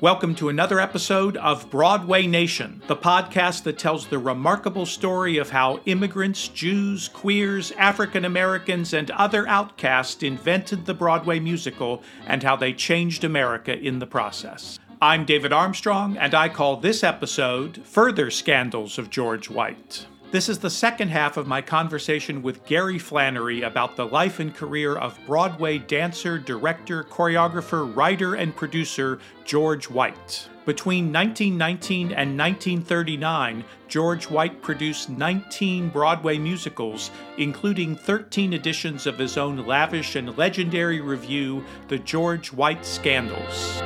Welcome to another episode of Broadway Nation, the podcast that tells the remarkable story of how immigrants, Jews, queers, African Americans, and other outcasts invented the Broadway musical and how they changed America in the process. I'm David Armstrong, and I call this episode Further Scandals of George White. This is the second half of my conversation with Gary Flannery about the life and career of Broadway dancer, director, choreographer, writer, and producer George White. Between 1919 and 1939, George White produced 19 Broadway musicals, including 13 editions of his own lavish and legendary revue, The George White Scandals.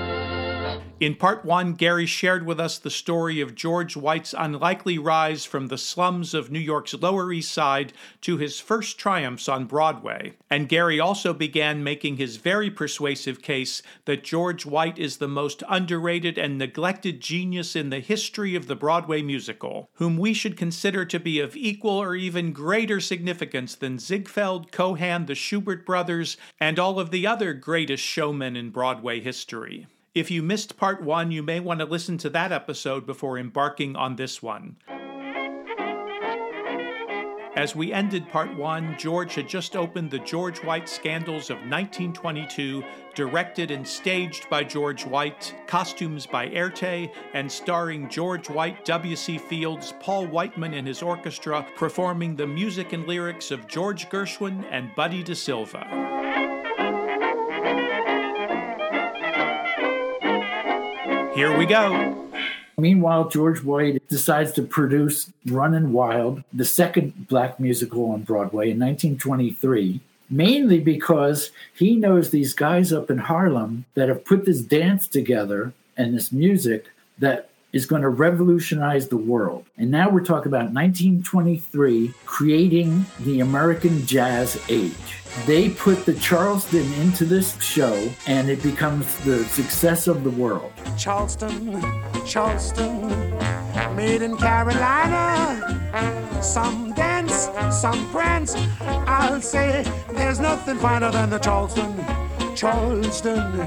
In part one, Gary shared with us the story of George White's unlikely rise from the slums of New York's Lower East Side to his first triumphs on Broadway. And Gary also began making his very persuasive case that George White is the most underrated and neglected genius in the history of the Broadway musical, whom we should consider to be of equal or even greater significance than Ziegfeld, Cohan, the Shubert brothers, and all of the other greatest showmen in Broadway history. If you missed part one, you may want to listen to that episode before embarking on this one. As we ended part one, George had just opened the George White Scandals of 1922, directed and staged by George White, costumes by Erte, and starring George White, W.C. Fields, Paul Whiteman and his orchestra, performing the music and lyrics of George Gershwin and Buddy DeSylva. Here we go. Meanwhile, George White decides to produce Runnin' Wild, the second black musical on Broadway in 1923, mainly because he knows these guys up in Harlem that have put this dance together and this music that is going to revolutionize the world. And now we're talking about 1923 creating the American jazz age. They put the Charleston into this show and it becomes the success of the world. Charleston, Charleston, made in Carolina. Some dance, some prance. I'll say there's nothing finer than the Charleston, Charleston.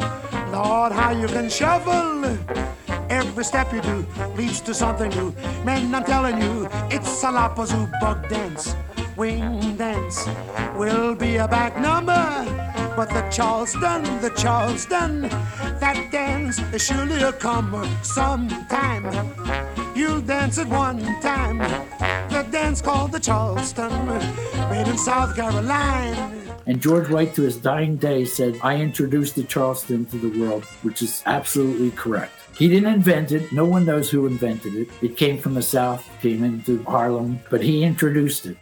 Lord, how you can shuffle. Every step you do leads to something new. Man, I'm telling you, it's a lapazoo buck dance, wing dance. Will be a back number, but the Charleston, the Charleston, that dance is surely a comer sometime. You'll dance it one time. The dance called the Charleston, made in South Carolina. And George White, to his dying day, said, I introduced the Charleston to the world, which is absolutely correct. He didn't invent it. No one knows who invented it. It came from the South, came into Harlem, but he introduced it.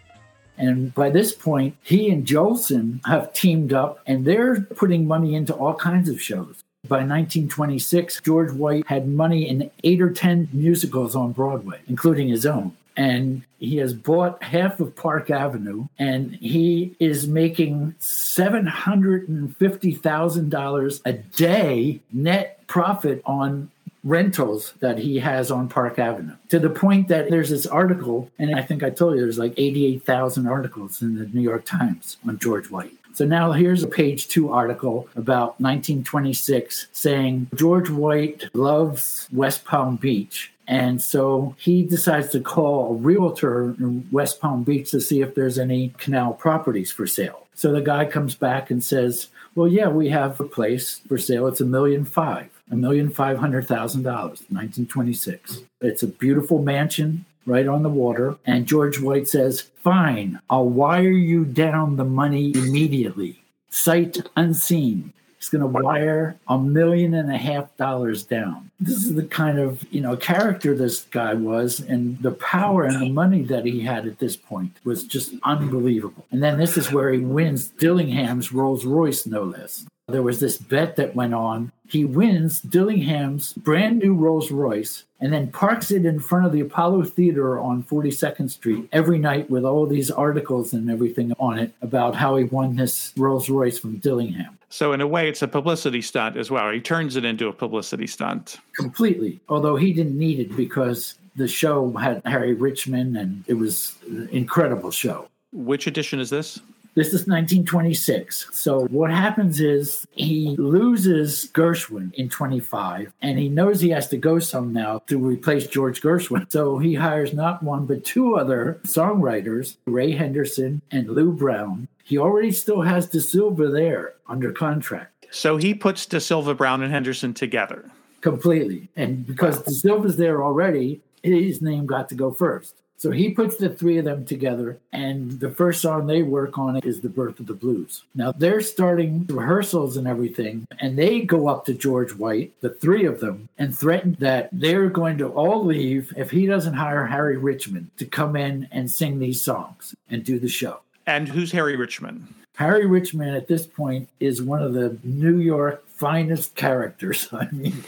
And by this point, he and Jolson have teamed up and they're putting money into all kinds of shows. By 1926, George White had money in eight or 10 musicals on Broadway, including his own. And he has bought half of Park Avenue and he is making $750,000 a day net profit on rentals that he has on Park Avenue to the point that there's this article, and I think I told you there's like 88,000 articles in the New York Times on George White. So now here's a page two article about 1926 saying George White loves West Palm Beach. And so he decides to call a realtor in West Palm Beach to see if there's any canal properties for sale. So the guy comes back and says, Well, yeah, we have a place for sale. It's a million five, a million five hundred thousand dollars, 1926. It's a beautiful mansion right on the water. And George White says, Fine, I'll wire you down the money immediately, sight unseen. He's going to wire a million and a half dollars down. This is the kind of you know character this guy was, and the power and the money that he had at this point was just unbelievable. And then this is where he wins Dillingham's Rolls Royce, no less. There was this bet that went on. He wins Dillingham's brand new Rolls Royce and then parks it in front of the Apollo Theater on 42nd Street every night with all these articles and everything on it about how he won this Rolls Royce from Dillingham. So, in a way, it's a publicity stunt as well. He turns it into a publicity stunt. Completely. Although he didn't need it because the show had Harry Richman and it was an incredible show. Which edition is this? This is 1926. So what happens is he loses Gershwin in 25, and he knows he has to go some now to replace George Gershwin. So he hires not one but two other songwriters, Ray Henderson and Lou Brown. He already still has DeSylva there under contract. So he puts DeSylva, Brown, and Henderson together. Completely. And because DeSylva's there already, his name got to go first. So he puts the three of them together, and the first song they work on is The Birth of the Blues. Now they're starting rehearsals and everything, and they go up to George White, the three of them, and threaten that they're going to all leave if he doesn't hire Harry Richman to come in and sing these songs and do the show. And who's Harry Richman? Harry Richman at this point is one of the New York finest characters. I mean,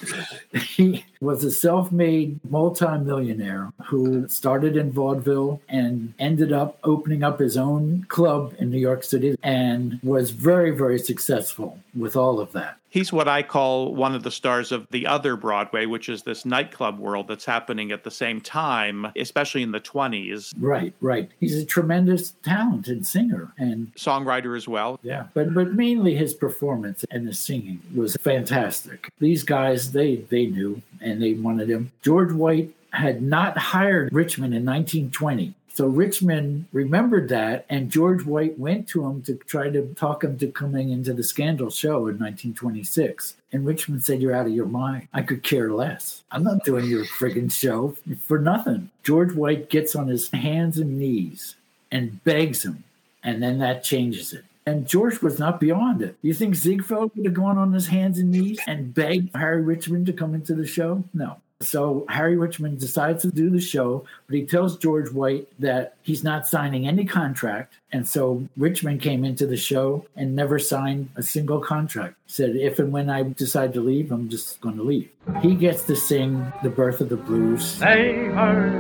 he was a self made multimillionaire who started in vaudeville and ended up opening up his own club in New York City and was very, very successful with all of that. He's what I call one of the stars of the other Broadway, which is this nightclub world that's happening at the same time, especially in the 20s. Right, right. He's a tremendous talented singer and songwriter as well. Yeah, but but mainly his performance and his singing was fantastic. These guys, they they knew and they wanted him. George White had not hired Richman in 1920. So Richman remembered that, and George White went to him to try to talk him to coming into the Scandal show in 1926. And Richman said, You're out of your mind. I could care less. I'm not doing your friggin' show for nothing. George White gets on his hands and knees and begs him, and then that changes it. And George was not beyond it. You think Ziegfeld would have gone on his hands and knees and begged Harry Richman to come into the show? No. So Harry Richman decides to do the show, but he tells George White that he's not signing any contract. And so Richman came into the show and never signed a single contract. Said, if and when I decide to leave, I'm just going to leave. He gets to sing The Birth of the Blues. They heard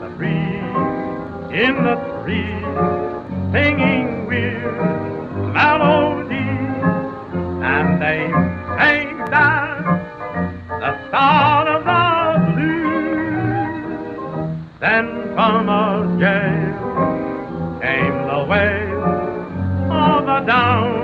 the breeze in the trees singing weird melody, and they sang that the sound of the blue then from a gale came the wail of a downhearted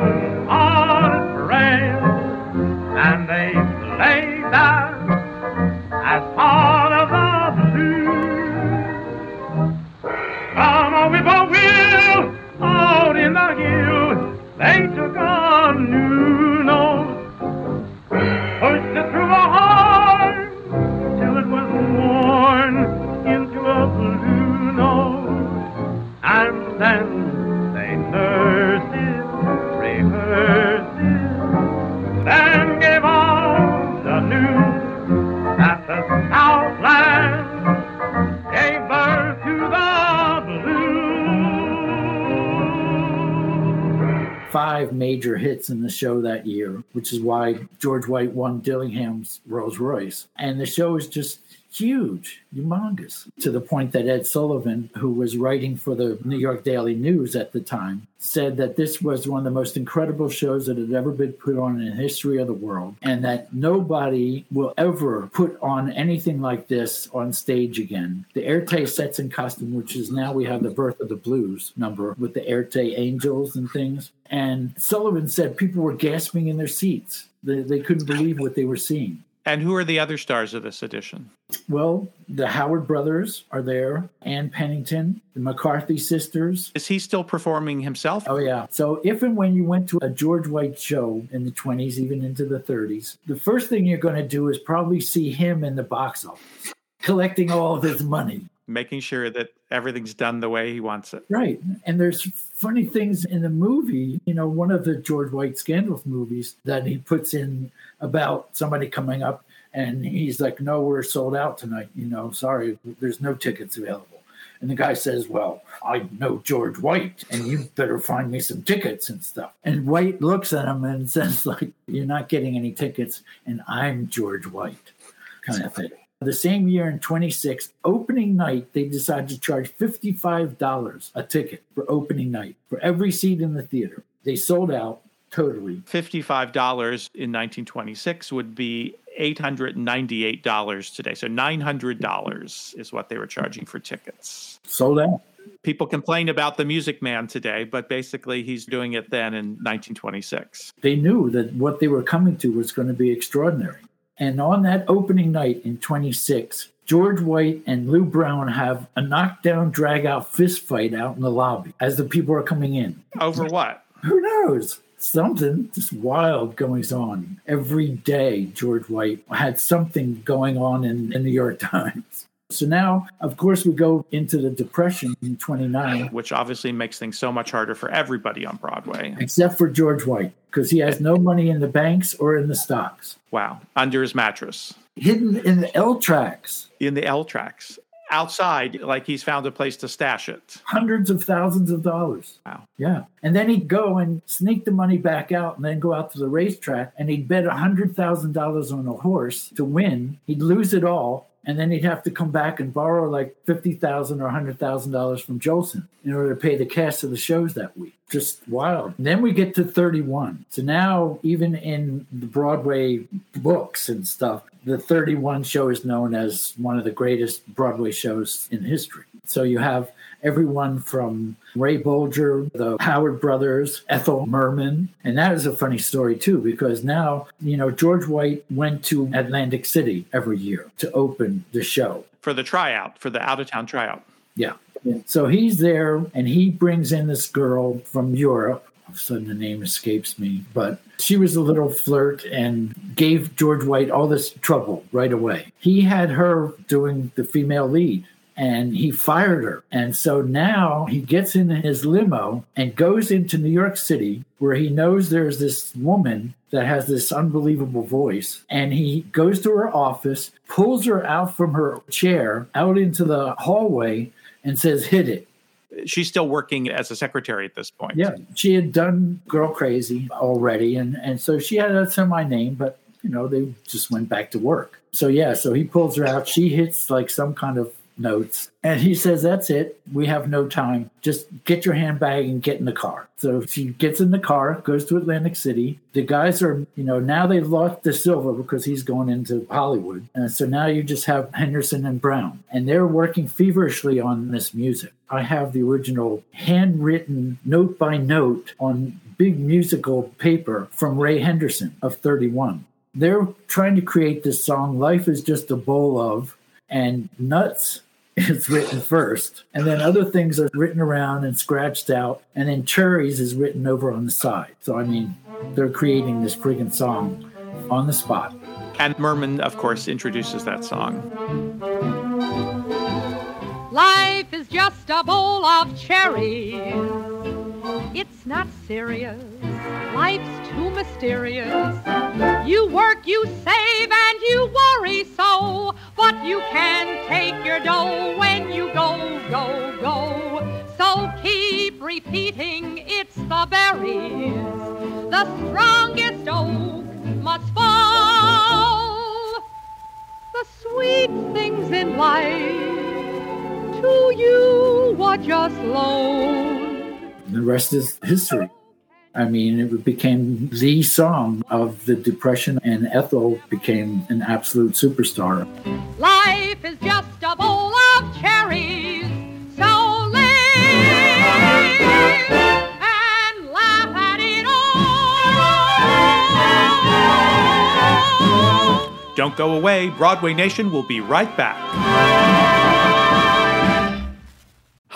in the show that year, which is why George White won Dillingham's Rolls Royce. And the show is just huge, humongous, to the point that Ed Sullivan, who was writing for the New York Daily News at the time, said that this was one of the most incredible shows that had ever been put on in the history of the world, and that nobody will ever put on anything like this on stage again. The Erte sets and costume, which is now we have the Birth of the Blues number with the Erte angels and things. And Sullivan said people were gasping in their seats. They, they couldn't believe what they were seeing. And who are the other stars of this edition? Well, the Howard brothers are there, Ann Pennington, the McCarthy sisters. Is he still performing himself? Oh, yeah. So, if and when you went to a George White show in the 20s, even into the 30s, the first thing you're going to do is probably see him in the box office collecting all of his money. Making sure that everything's done the way he wants it. Right. And there's funny things in the movie. You know, one of the George White Scandals movies that he puts in about somebody coming up and he's like, No, we're sold out tonight. You know, sorry, there's no tickets available. And the guy says, Well, I know George White, and you better find me some tickets and stuff. And White looks at him and says, like, You're not getting any tickets, and I'm George White, kind of thing. The same year in 26, opening night, they decided to charge $55 a ticket for opening night for every seat in the theater. They sold out totally. $55 in 1926 would be $898 today. So $900 is what they were charging for tickets. Sold out. People complain about the Music Man today, but basically he's doing it then in 1926. They knew that what they were coming to was going to be extraordinary. And on that opening night in 26, George White and Lou Brown have a knockdown, drag out fist fight out in the lobby as the people are coming in. Over what? Who knows? Something just wild goings on. Every day, George White had something going on in the New York Times. So now, of course, we go into the Depression in 29. Which obviously makes things so much harder for everybody on Broadway. Except for George White, because he has no money in the banks or in the stocks. Wow. Under his mattress. Hidden in the L tracks. In the L tracks. Outside, like he's found a place to stash it. Hundreds of thousands of dollars. Wow. Yeah. And then he'd go and sneak the money back out and then go out to the racetrack and he'd bet $100,000 on a horse to win. He'd lose it all and then he'd have to come back and borrow like fifty thousand or hundred thousand dollars from Jolson in order to pay the cast of the shows that week. Just wild. And then we get to thirty-one. So now, even in the Broadway books and stuff, the thirty-one show is known as one of the greatest Broadway shows in history. So you have everyone from Ray Bolger, the Howard brothers, Ethel Merman. And that is a funny story, too, because now, you know, George White went to Atlantic City every year to open the show. For the tryout, for the out of town tryout. Yeah. So he's there and he brings in this girl from Europe. All of a sudden, the name escapes me, but she was a little flirt and gave George White all this trouble right away. He had her doing the female lead and he fired her. And so now he gets in his limo and goes into New York City where he knows there's this woman that has this unbelievable voice. And he goes to her office, pulls her out from her chair out into the hallway, and says, Hit it. She's still working as a secretary at this point. Yeah, she had done Girl Crazy already. And, and so she had a semi name, but, you know, they just went back to work. So, yeah, so he pulls her out. She hits like some kind of notes. And he says, That's it. We have no time. Just get your handbag and get in the car. So she gets in the car, goes to Atlantic City. The guys are, you know, now they've lost DeSylva because he's going into Hollywood. And so now you just have Henderson and Brown. And they're working feverishly on this music. I have the original handwritten note by note on big musical paper from Ray Henderson of 31. They're trying to create this song, Life is Just a Bowl of, and Nuts is written first, and then other things are written around and scratched out, and then Cherries is written over on the side. So I mean, they're creating this freaking song on the spot. And Merman, of course, introduces that song. Life is just a bowl of cherries. It's not serious. Life's too mysterious. You work, you save, and you worry so. But you can take your dough when you go, go, go. So keep repeating, it's the berries. The strongest oak must fall. The sweet things in life to you were just loan. The rest is history. I mean, it became the song of the Depression, and Ethel became an absolute superstar. Life is just a bowl of cherries, so live and laugh at it all. Don't go away. Broadway Nation will be right back.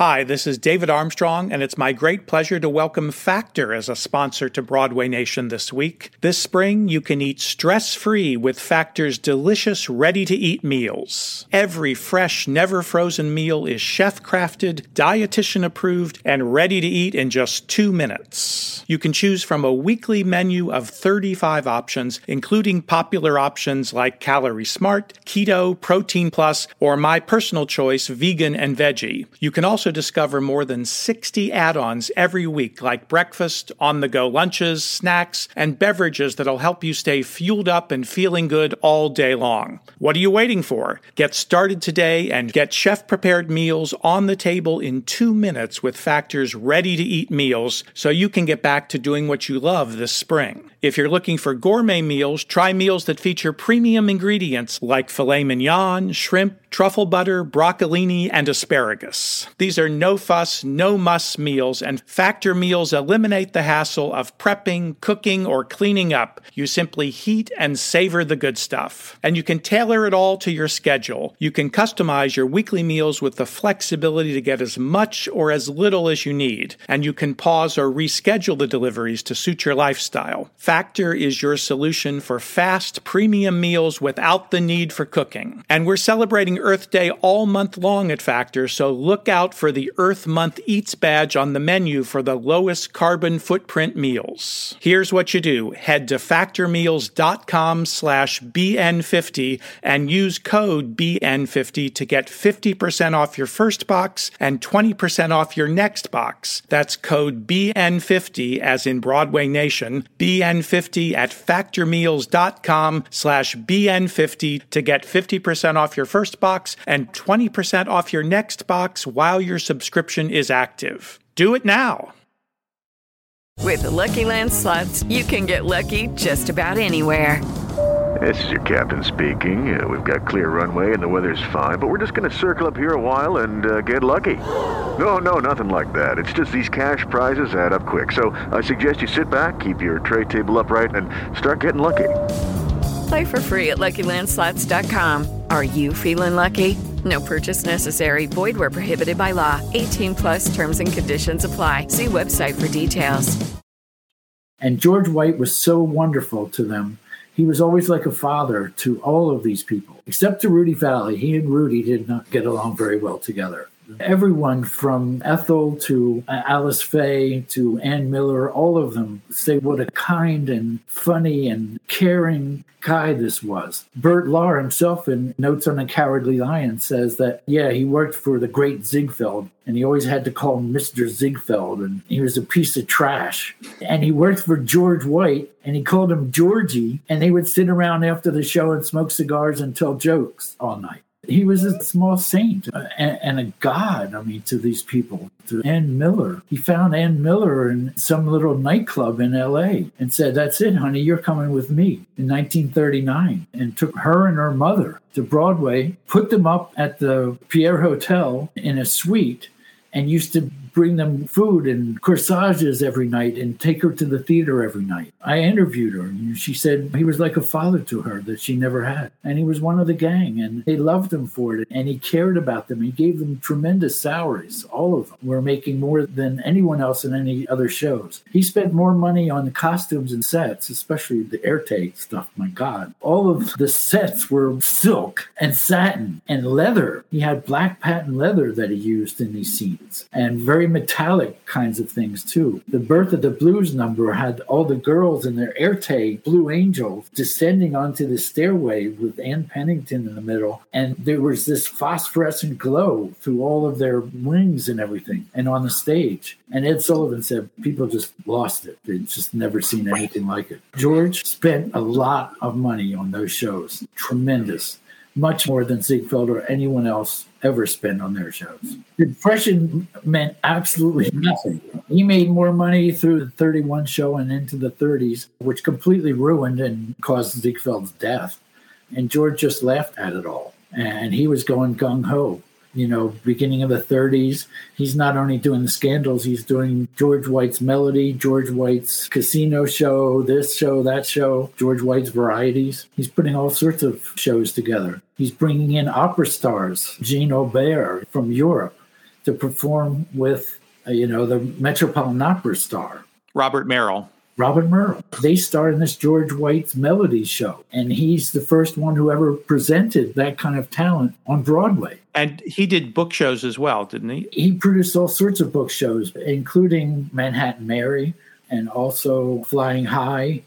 Hi, this is David Armstrong, and it's my great pleasure to welcome Factor as a sponsor to Broadway Nation this week. This spring, you can eat stress free with Factor's delicious, ready to eat meals. Every fresh, never frozen meal is chef crafted, dietitian approved, and ready to eat in just two minutes. You can choose from a weekly menu of 35 options, including popular options like Calorie Smart, Keto, Protein Plus, or my personal choice, Vegan and Veggie. You can also discover more than 60 add ons every week, like breakfast, on the go lunches, snacks, and beverages that'll help you stay fueled up and feeling good all day long. What are you waiting for? Get started today and get chef prepared meals on the table in two minutes with Factor's ready to eat meals so you can get back to doing what you love this spring. If you're looking for gourmet meals, try meals that feature premium ingredients like filet mignon, shrimp, truffle butter, broccolini, and asparagus. These are no fuss, no muss meals, and Factor meals eliminate the hassle of prepping, cooking, or cleaning up. You simply heat and savor the good stuff. And you can tailor it all to your schedule. You can customize your weekly meals with the flexibility to get as much or as little as you need. And you can pause or reschedule the deliveries to suit your lifestyle. Factor is your solution for fast, premium meals without the need for cooking. And we're celebrating Earth Day all month long at Factor, so look out for the Earth Month Eats badge on the menu for the lowest carbon footprint meals. Here's what you do. Head to factormeals.com slash BN50 and use code BN50 to get 50% off your first box and 20% off your next box. That's code BN50 as in Broadway Nation, BN50 at factormeals.com slash BN50 to get 50% off your first box and 20% off your next box while your subscription is active. Do it now. With the Lucky Land slots, you can get lucky just about anywhere. This is your captain speaking. Uh, we've got clear runway and the weather's fine, but we're just going to circle up here a while and uh, get lucky. No, no, nothing like that. It's just these cash prizes add up quick. So I suggest you sit back, keep your tray table upright, and start getting lucky. Play for free at LuckyLandSlots.com. Are you feeling lucky? No purchase necessary. Void where prohibited by law. 18 plus terms and conditions apply. See website for details. And George White was so wonderful to them. He was always like a father to all of these people, except to Rudy Vallee. He and Rudy did not get along very well together. Everyone from Ethel to uh, Alice Faye to Ann Miller, all of them say what a kind and funny and caring guy this was. Bert Lahr himself in Notes on a Cowardly Lion says that, yeah, he worked for the great Ziegfeld and he always had to call him Mr. Ziegfeld and he was a piece of trash. And he worked for George White and he called him Georgie and they would sit around after the show and smoke cigars and tell jokes all night. He was a small saint uh, and, and, a god, I mean, to these people. To Ann Miller. He found Ann Miller in some little nightclub in LA and said, That's it, honey, you're coming with me in 1939. And took her and her mother to Broadway, put them up at the Pierre Hotel in a suite, and used to bring them food and corsages every night and take her to the theater every night. I interviewed her and she said he was like a father to her that she never had. And he was one of the gang and they loved him for it and he cared about them. He gave them tremendous salaries. All of them were making more than anyone else in any other shows. He spent more money on the costumes and sets, especially the Erte stuff. My God. All of the sets were silk and satin and leather. He had black patent leather that he used in these scenes and very very metallic kinds of things too. The Birth of the Blues number had all the girls in their Erte Blue Angels descending onto the stairway with Ann Pennington in the middle, and there was this phosphorescent glow through all of their wings and everything, and on the stage. And Ed Sullivan said people just lost it. They'd just never seen anything like it. George spent a lot of money on those shows, tremendous. Much more than Ziegfeld or anyone else ever spent on their shows. The Depression meant absolutely nothing. He made more money through the 31 show and into the 30s, which completely ruined and caused Ziegfeld's death. And George just laughed at it all. And he was going gung ho you know, beginning of the 30s. He's not only doing the scandals, he's doing George White's Melody, George White's Casino Show, this show, that show, George White's Varieties. He's putting all sorts of shows together. He's bringing in opera stars, Jean Aubert from Europe, to perform with, uh, you know, the Metropolitan Opera star. Robert Merrill. Robert Merrill. They star in this George White's Melody show, and he's the first one who ever presented that kind of talent on Broadway. And he did book shows as well, didn't he? He produced all sorts of book shows, including Manhattan Mary and also Flying High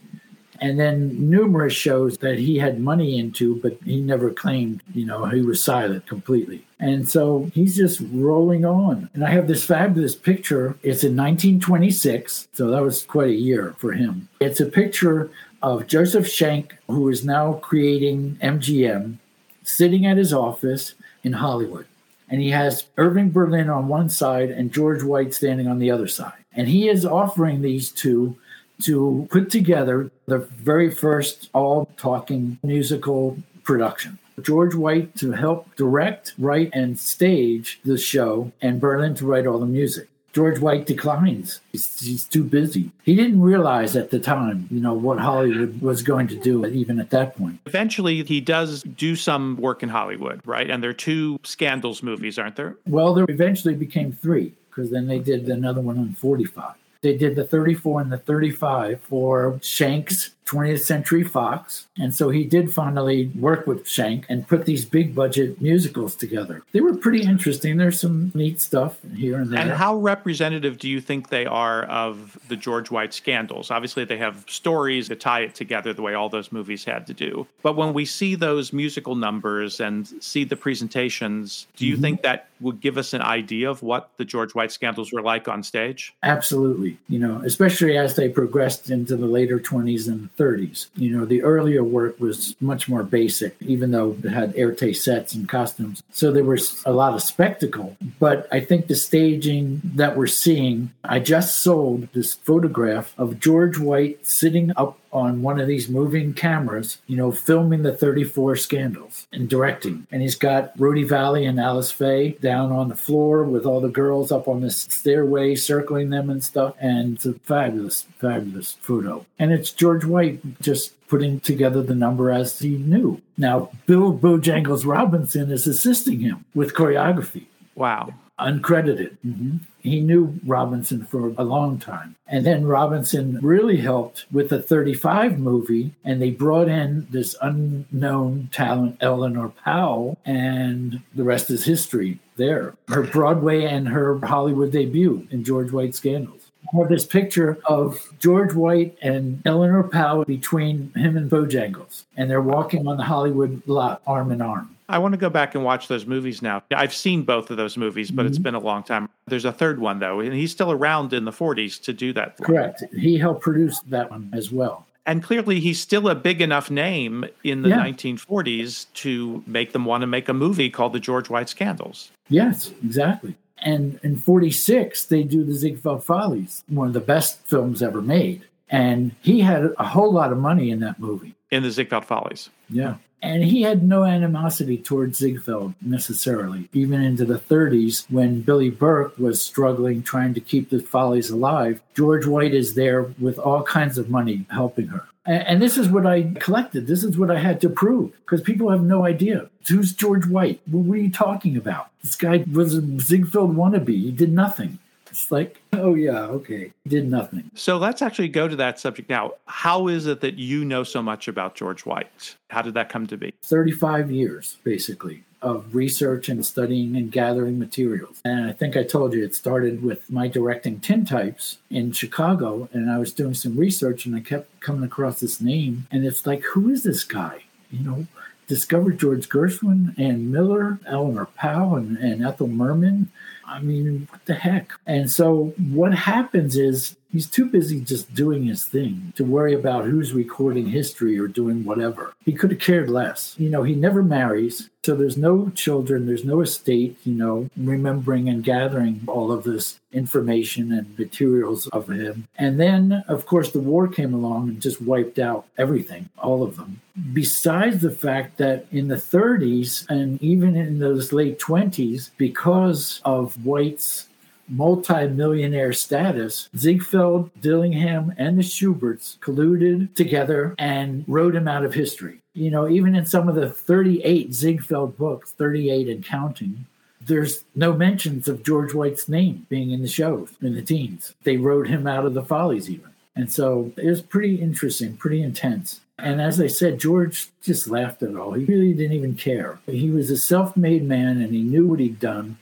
and then numerous shows that he had money into, but he never claimed, you know, he was silent completely. And so he's just rolling on. And I have this fabulous picture. It's in 1926, so that was quite a year for him. It's a picture of Joseph Schenck, who is now creating MGM, sitting at his office in Hollywood. And he has Irving Berlin on one side and George White standing on the other side. And he is offering these two to put together the very first all talking musical production. George White to help direct, write, and stage the show, and Berlin to write all the music. George White declines. He's, he's, too busy. He didn't realize at the time, you know, what Hollywood was going to do, even at that point. Eventually, he does do some work in Hollywood, right? And there are two Scandals movies, aren't there? Well, there eventually became three, because then they did another one on 45. They did the 34 and the 35 for Schenck's 20th Century Fox. And so he did finally work with Schenck and put these big budget musicals together. They were pretty interesting. There's some neat stuff here and there. And how representative do you think they are of the George White scandals? Obviously, they have stories that tie it together the way all those movies had to do. But when we see those musical numbers and see the presentations, do you mm-hmm. think that would give us an idea of what the George White scandals were like on stage? Absolutely. You know, especially as they progressed into the later 20s and 30s. You know, the earlier work was much more basic, even though it had Erte sets and costumes. So there was a lot of spectacle. But I think the staging that we're seeing, I just sold this photograph of George White sitting up on one of these moving cameras, you know, filming the 34 scandals and directing. And he's got Rudy Vallee and Alice Faye down on the floor with all the girls up on this stairway circling them and stuff. And it's a fabulous, fabulous photo. And it's George White just putting together the number as he knew. Now, Bill Bojangles Robinson is assisting him with choreography. Wow uncredited. Mm-hmm. He knew Robinson for a long time. And then Robinson really helped with the 35 movie, and they brought in this unknown talent, Eleanor Powell, and the rest is history there. Her Broadway and her Hollywood debut in George White Scandals. Have this picture of George White and Eleanor Powell between him and Bojangles, and they're walking on the Hollywood lot arm in arm. I want to go back and watch those movies now. I've seen both of those movies, but mm-hmm. it's been a long time. There's a third one though, and he's still around in the 40s to do that. Correct. He helped produce that one as well. And clearly, he's still a big enough name in the yeah. 1940s to make them want to make a movie called The George White Scandals. Yes, exactly. And in 46, they do The Ziegfeld Follies, one of the best films ever made. And he had a whole lot of money in that movie. In The Ziegfeld Follies. Yeah. And he had no animosity towards Ziegfeld necessarily, even into the 30s when Billy Burke was struggling trying to keep the Follies alive. George White is there with all kinds of money helping her. And this is what I collected. This is what I had to prove because people have no idea. Who's George White? What are you talking about? This guy was a Ziegfeld wannabe. He did nothing. It's like, oh, yeah, okay. Did nothing. So let's actually go to that subject now. How is it that you know so much about George White? How did that come to be? 35 years, basically, of research and studying and gathering materials. And I think I told you it started with my directing tintypes in Chicago. And I was doing some research and I kept coming across this name. And it's like, who is this guy? You know, discovered George Gershwin and Miller, Eleanor Powell, and, and Ethel Merman I mean, what the heck? And so what happens is he's too busy just doing his thing to worry about who's recording history or doing whatever. He could have cared less. You know, he never marries. So there's no children, there's no estate, you know, remembering and gathering all of this information and materials of him. And then, of course, the war came along and just wiped out everything, all of them. Besides the fact that in the 30s and even in those late 20s, because of White's multi-millionaire status, Ziegfeld, Dillingham, and the Shuberts colluded together and wrote him out of history. You know, even in some of the 38 Ziegfeld books, 38 and counting, there's no mentions of George White's name being in the shows in the teens. They wrote him out of the Follies even. And so it was pretty interesting, pretty intense. And as I said, George just laughed at all. He really didn't even care. He was a self made man and he knew what he'd done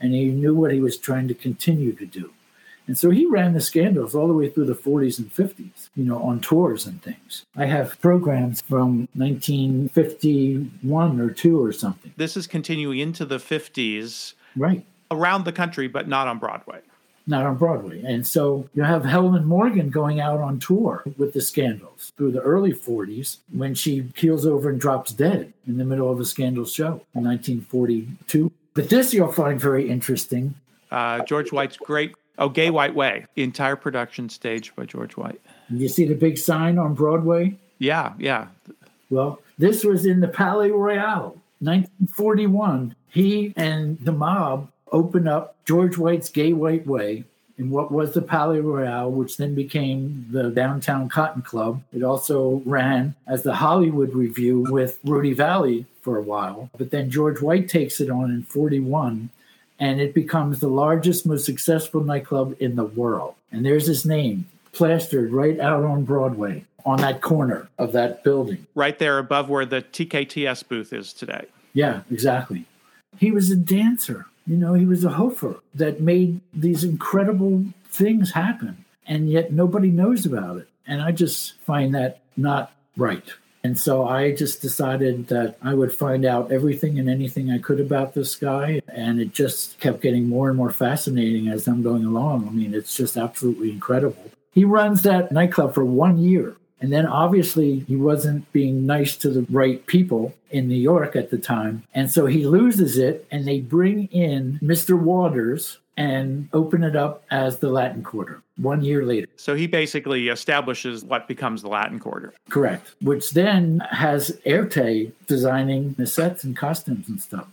and he knew what he was trying to continue to do. And so he ran the scandals all the way through the 40s and 50s, you know, on tours and things. I have programs from 1951 or 2 or something. This is continuing into the 50s. Right. Around the country, but not on Broadway. Not on Broadway. And so you have Helen Morgan going out on tour with the scandals through the early 40s when she keels over and drops dead in the middle of a scandal show in 1942. But this you'll find very interesting. Uh, George White's great, oh, Gay White Way, the entire production staged by George White. You see the big sign on Broadway? Yeah, yeah. Well, this was in the Palais Royal, 1941. He and the mob opened up George White's Gay White Way in what was the Palais Royal, which then became the Downtown Cotton Club. It also ran as the Hollywood Review with Rudy Vallee for a while. But then George White takes it on in 41 and it becomes the largest, most successful nightclub in the world. And there's his name plastered right out on Broadway on that corner of that building. Right there above where the TKTS booth is today. Yeah, exactly. He was a dancer. You know, he was a hoofer that made these incredible things happen. And yet nobody knows about it. And I just find that not right. And so I just decided that I would find out everything and anything I could about this guy. And it just kept getting more and more fascinating as I'm going along. I mean, it's just absolutely incredible. He runs that nightclub for one year. And then obviously he wasn't being nice to the right people in New York at the time. And so he loses it and they bring in Mr. Walters and open it up as the Latin Quarter one year later. So he basically establishes what becomes the Latin Quarter. Correct. Which then has Erte designing the sets and costumes and stuff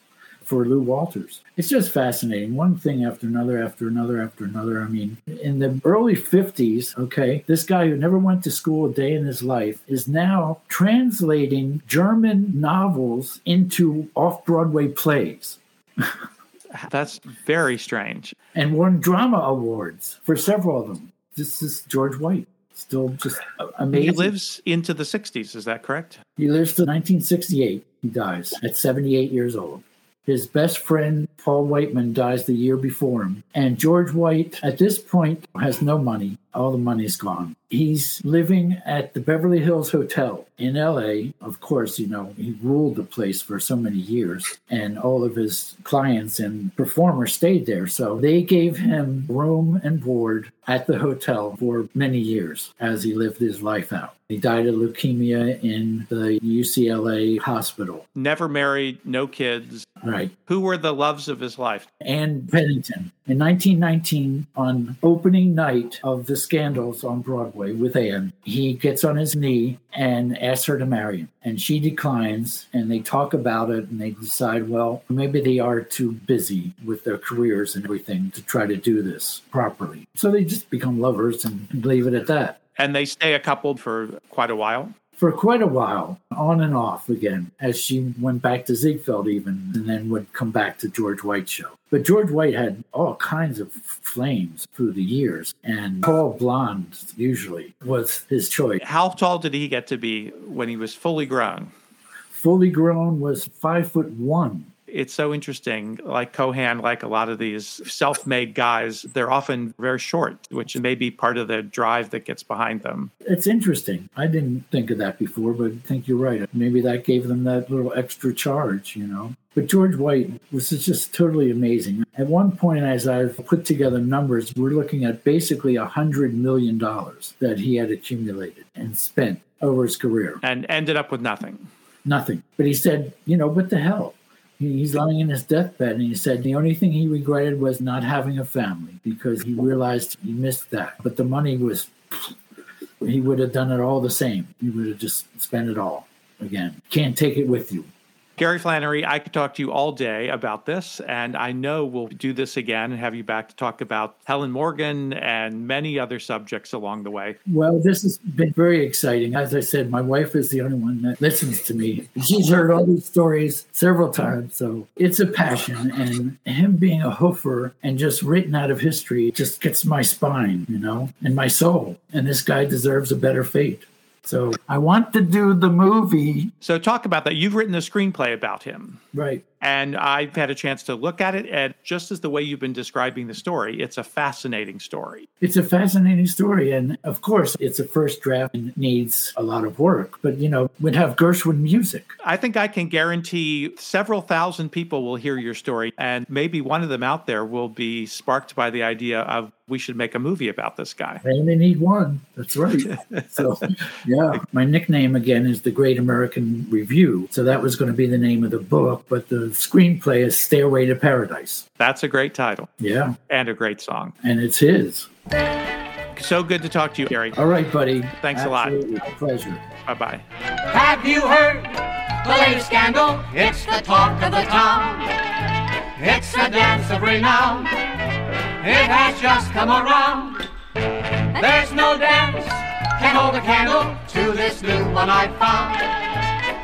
for Lou Walters. It's just fascinating. One thing after another, after another, after another. I mean, in the early 50s, okay, this guy who never went to school a day in his life is now translating German novels into off Broadway plays. That's very strange. And won drama awards for several of them. This is George White. Still just amazing. He lives into the 60s, is that correct? He lives to 1968. He dies at 78 years old. His best friend, Paul Whiteman, dies the year before him. And George White, at this point, has no money. All the money's gone. He's living at the Beverly Hills Hotel in LA. Of course, you know, he ruled the place for so many years, and all of his clients and performers stayed there. So they gave him room and board at the hotel for many years as he lived his life out. He died of leukemia in the UCLA hospital. Never married, no kids. Right. Who were the loves of his life? Ann Pennington. In 1919, on opening night of the scandals on Broadway with Anne, he gets on his knee and asks her to marry him. And she declines, and they talk about it and they decide, well, maybe they are too busy with their careers and everything to try to do this properly. So they just become lovers and leave it at that. And they stay a couple for quite a while? For quite a while, on and off again, as she went back to Ziegfeld even, and then would come back to George White's show. But George White had all kinds of flames through the years, and tall blonde usually was his choice. How tall did he get to be when he was fully grown? Fully grown was five foot one. It's so interesting. Like Cohan, like a lot of these self made guys, they're often very short, which may be part of the drive that gets behind them. It's interesting. I didn't think of that before, but I think you're right. Maybe that gave them that little extra charge, you know? But George White was just totally amazing. At one point, as I've put together numbers, we're looking at basically a $100 million that he had accumulated and spent over his career. And ended up with nothing. Nothing. But he said, you know, what the hell? He's lying in his deathbed, and he said the only thing he regretted was not having a family because he realized he missed that. But the money was, he would have done it all the same. He would have just spent it all again. Can't take it with you. Gary Flannery, I could talk to you all day about this, and I know we'll do this again and have you back to talk about Helen Morgan and many other subjects along the way. Well, this has been very exciting. As I said, my wife is the only one that listens to me. She's heard all these stories several times, so it's a passion. And him being a hoofer and just written out of history just gets my spine, you know, and my soul. And this guy deserves a better fate. So I want to do the movie. So talk about that. You've written a screenplay about him. Right. And I've had a chance to look at it. And just as the way you've been describing the story, it's a fascinating story. It's a fascinating story. And of course, it's a first draft and needs a lot of work. But, you know, we'd have Gershwin music. I think I can guarantee several thousand people will hear your story. And maybe one of them out there will be sparked by the idea of we should make a movie about this guy. They only need one. That's right. so, yeah. My nickname again is The Great American Revue. So that was going to be the name of the book, but the screenplay is Stairway to Paradise. That's a great title. Yeah. And a great song. And it's his. So good to talk to you, Gary. All right, buddy. Thanks Absolutely. a lot. My pleasure. Bye bye. Have you heard the latest scandal? It's the talk of the town. It's a dance of renown. It has just come around. There's no dance can hold a candle to this new one I found.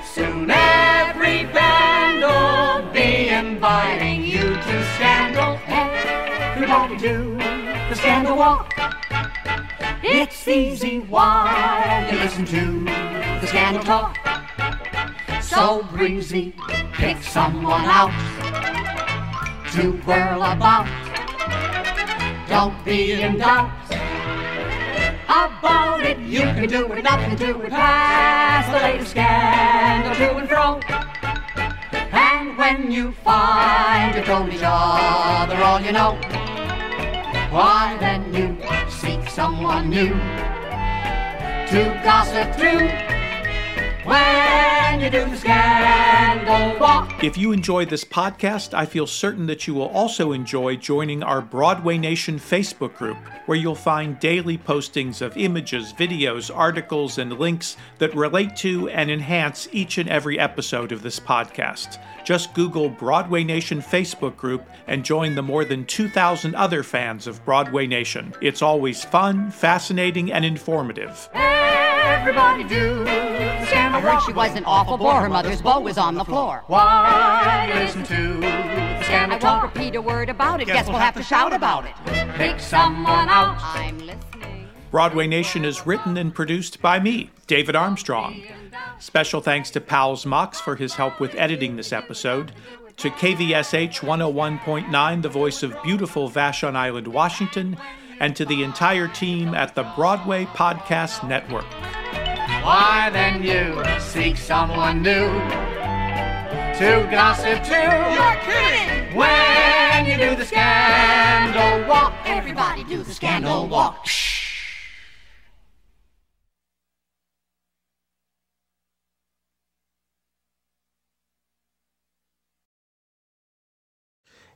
Soon every band will be inviting you to scandal. Everybody do the scandal walk. It's easy while you listen to the scandal talk. So breezy, pick someone out to whirl about. Don't be in doubt about it. You can do it, nothing to do it. Pass the latest scandal to and fro. When you find you told each other all you know, why then you seek someone new to gossip to. When you do the scandal walk. If you enjoy this podcast, I feel certain that you will also enjoy joining our Broadway Nation Facebook group, where you'll find daily postings of images, videos, articles, and links that relate to and enhance each and every episode of this podcast. Just Google Broadway Nation Facebook group and join the more than 2,000 other fans of Broadway Nation. It's always fun, fascinating, and informative. Everybody do the I heard she wasn't awful bore. Her mother's boat was on the floor. Why listen to the scandal I won't talk? repeat a word about it. Guess we'll have to shout about it. Pick someone out. I'm listening. Broadway Nation is written and produced by me, David Armstrong. Special thanks to Pals Mox for his help with editing this episode, to KVSH 101.9, the voice of beautiful Vashon Island, Washington, and to the entire team at the Broadway Podcast Network. Why then you seek someone new to gossip to? You're kidding! When you do the scandal walk, Everybody do the scandal walk.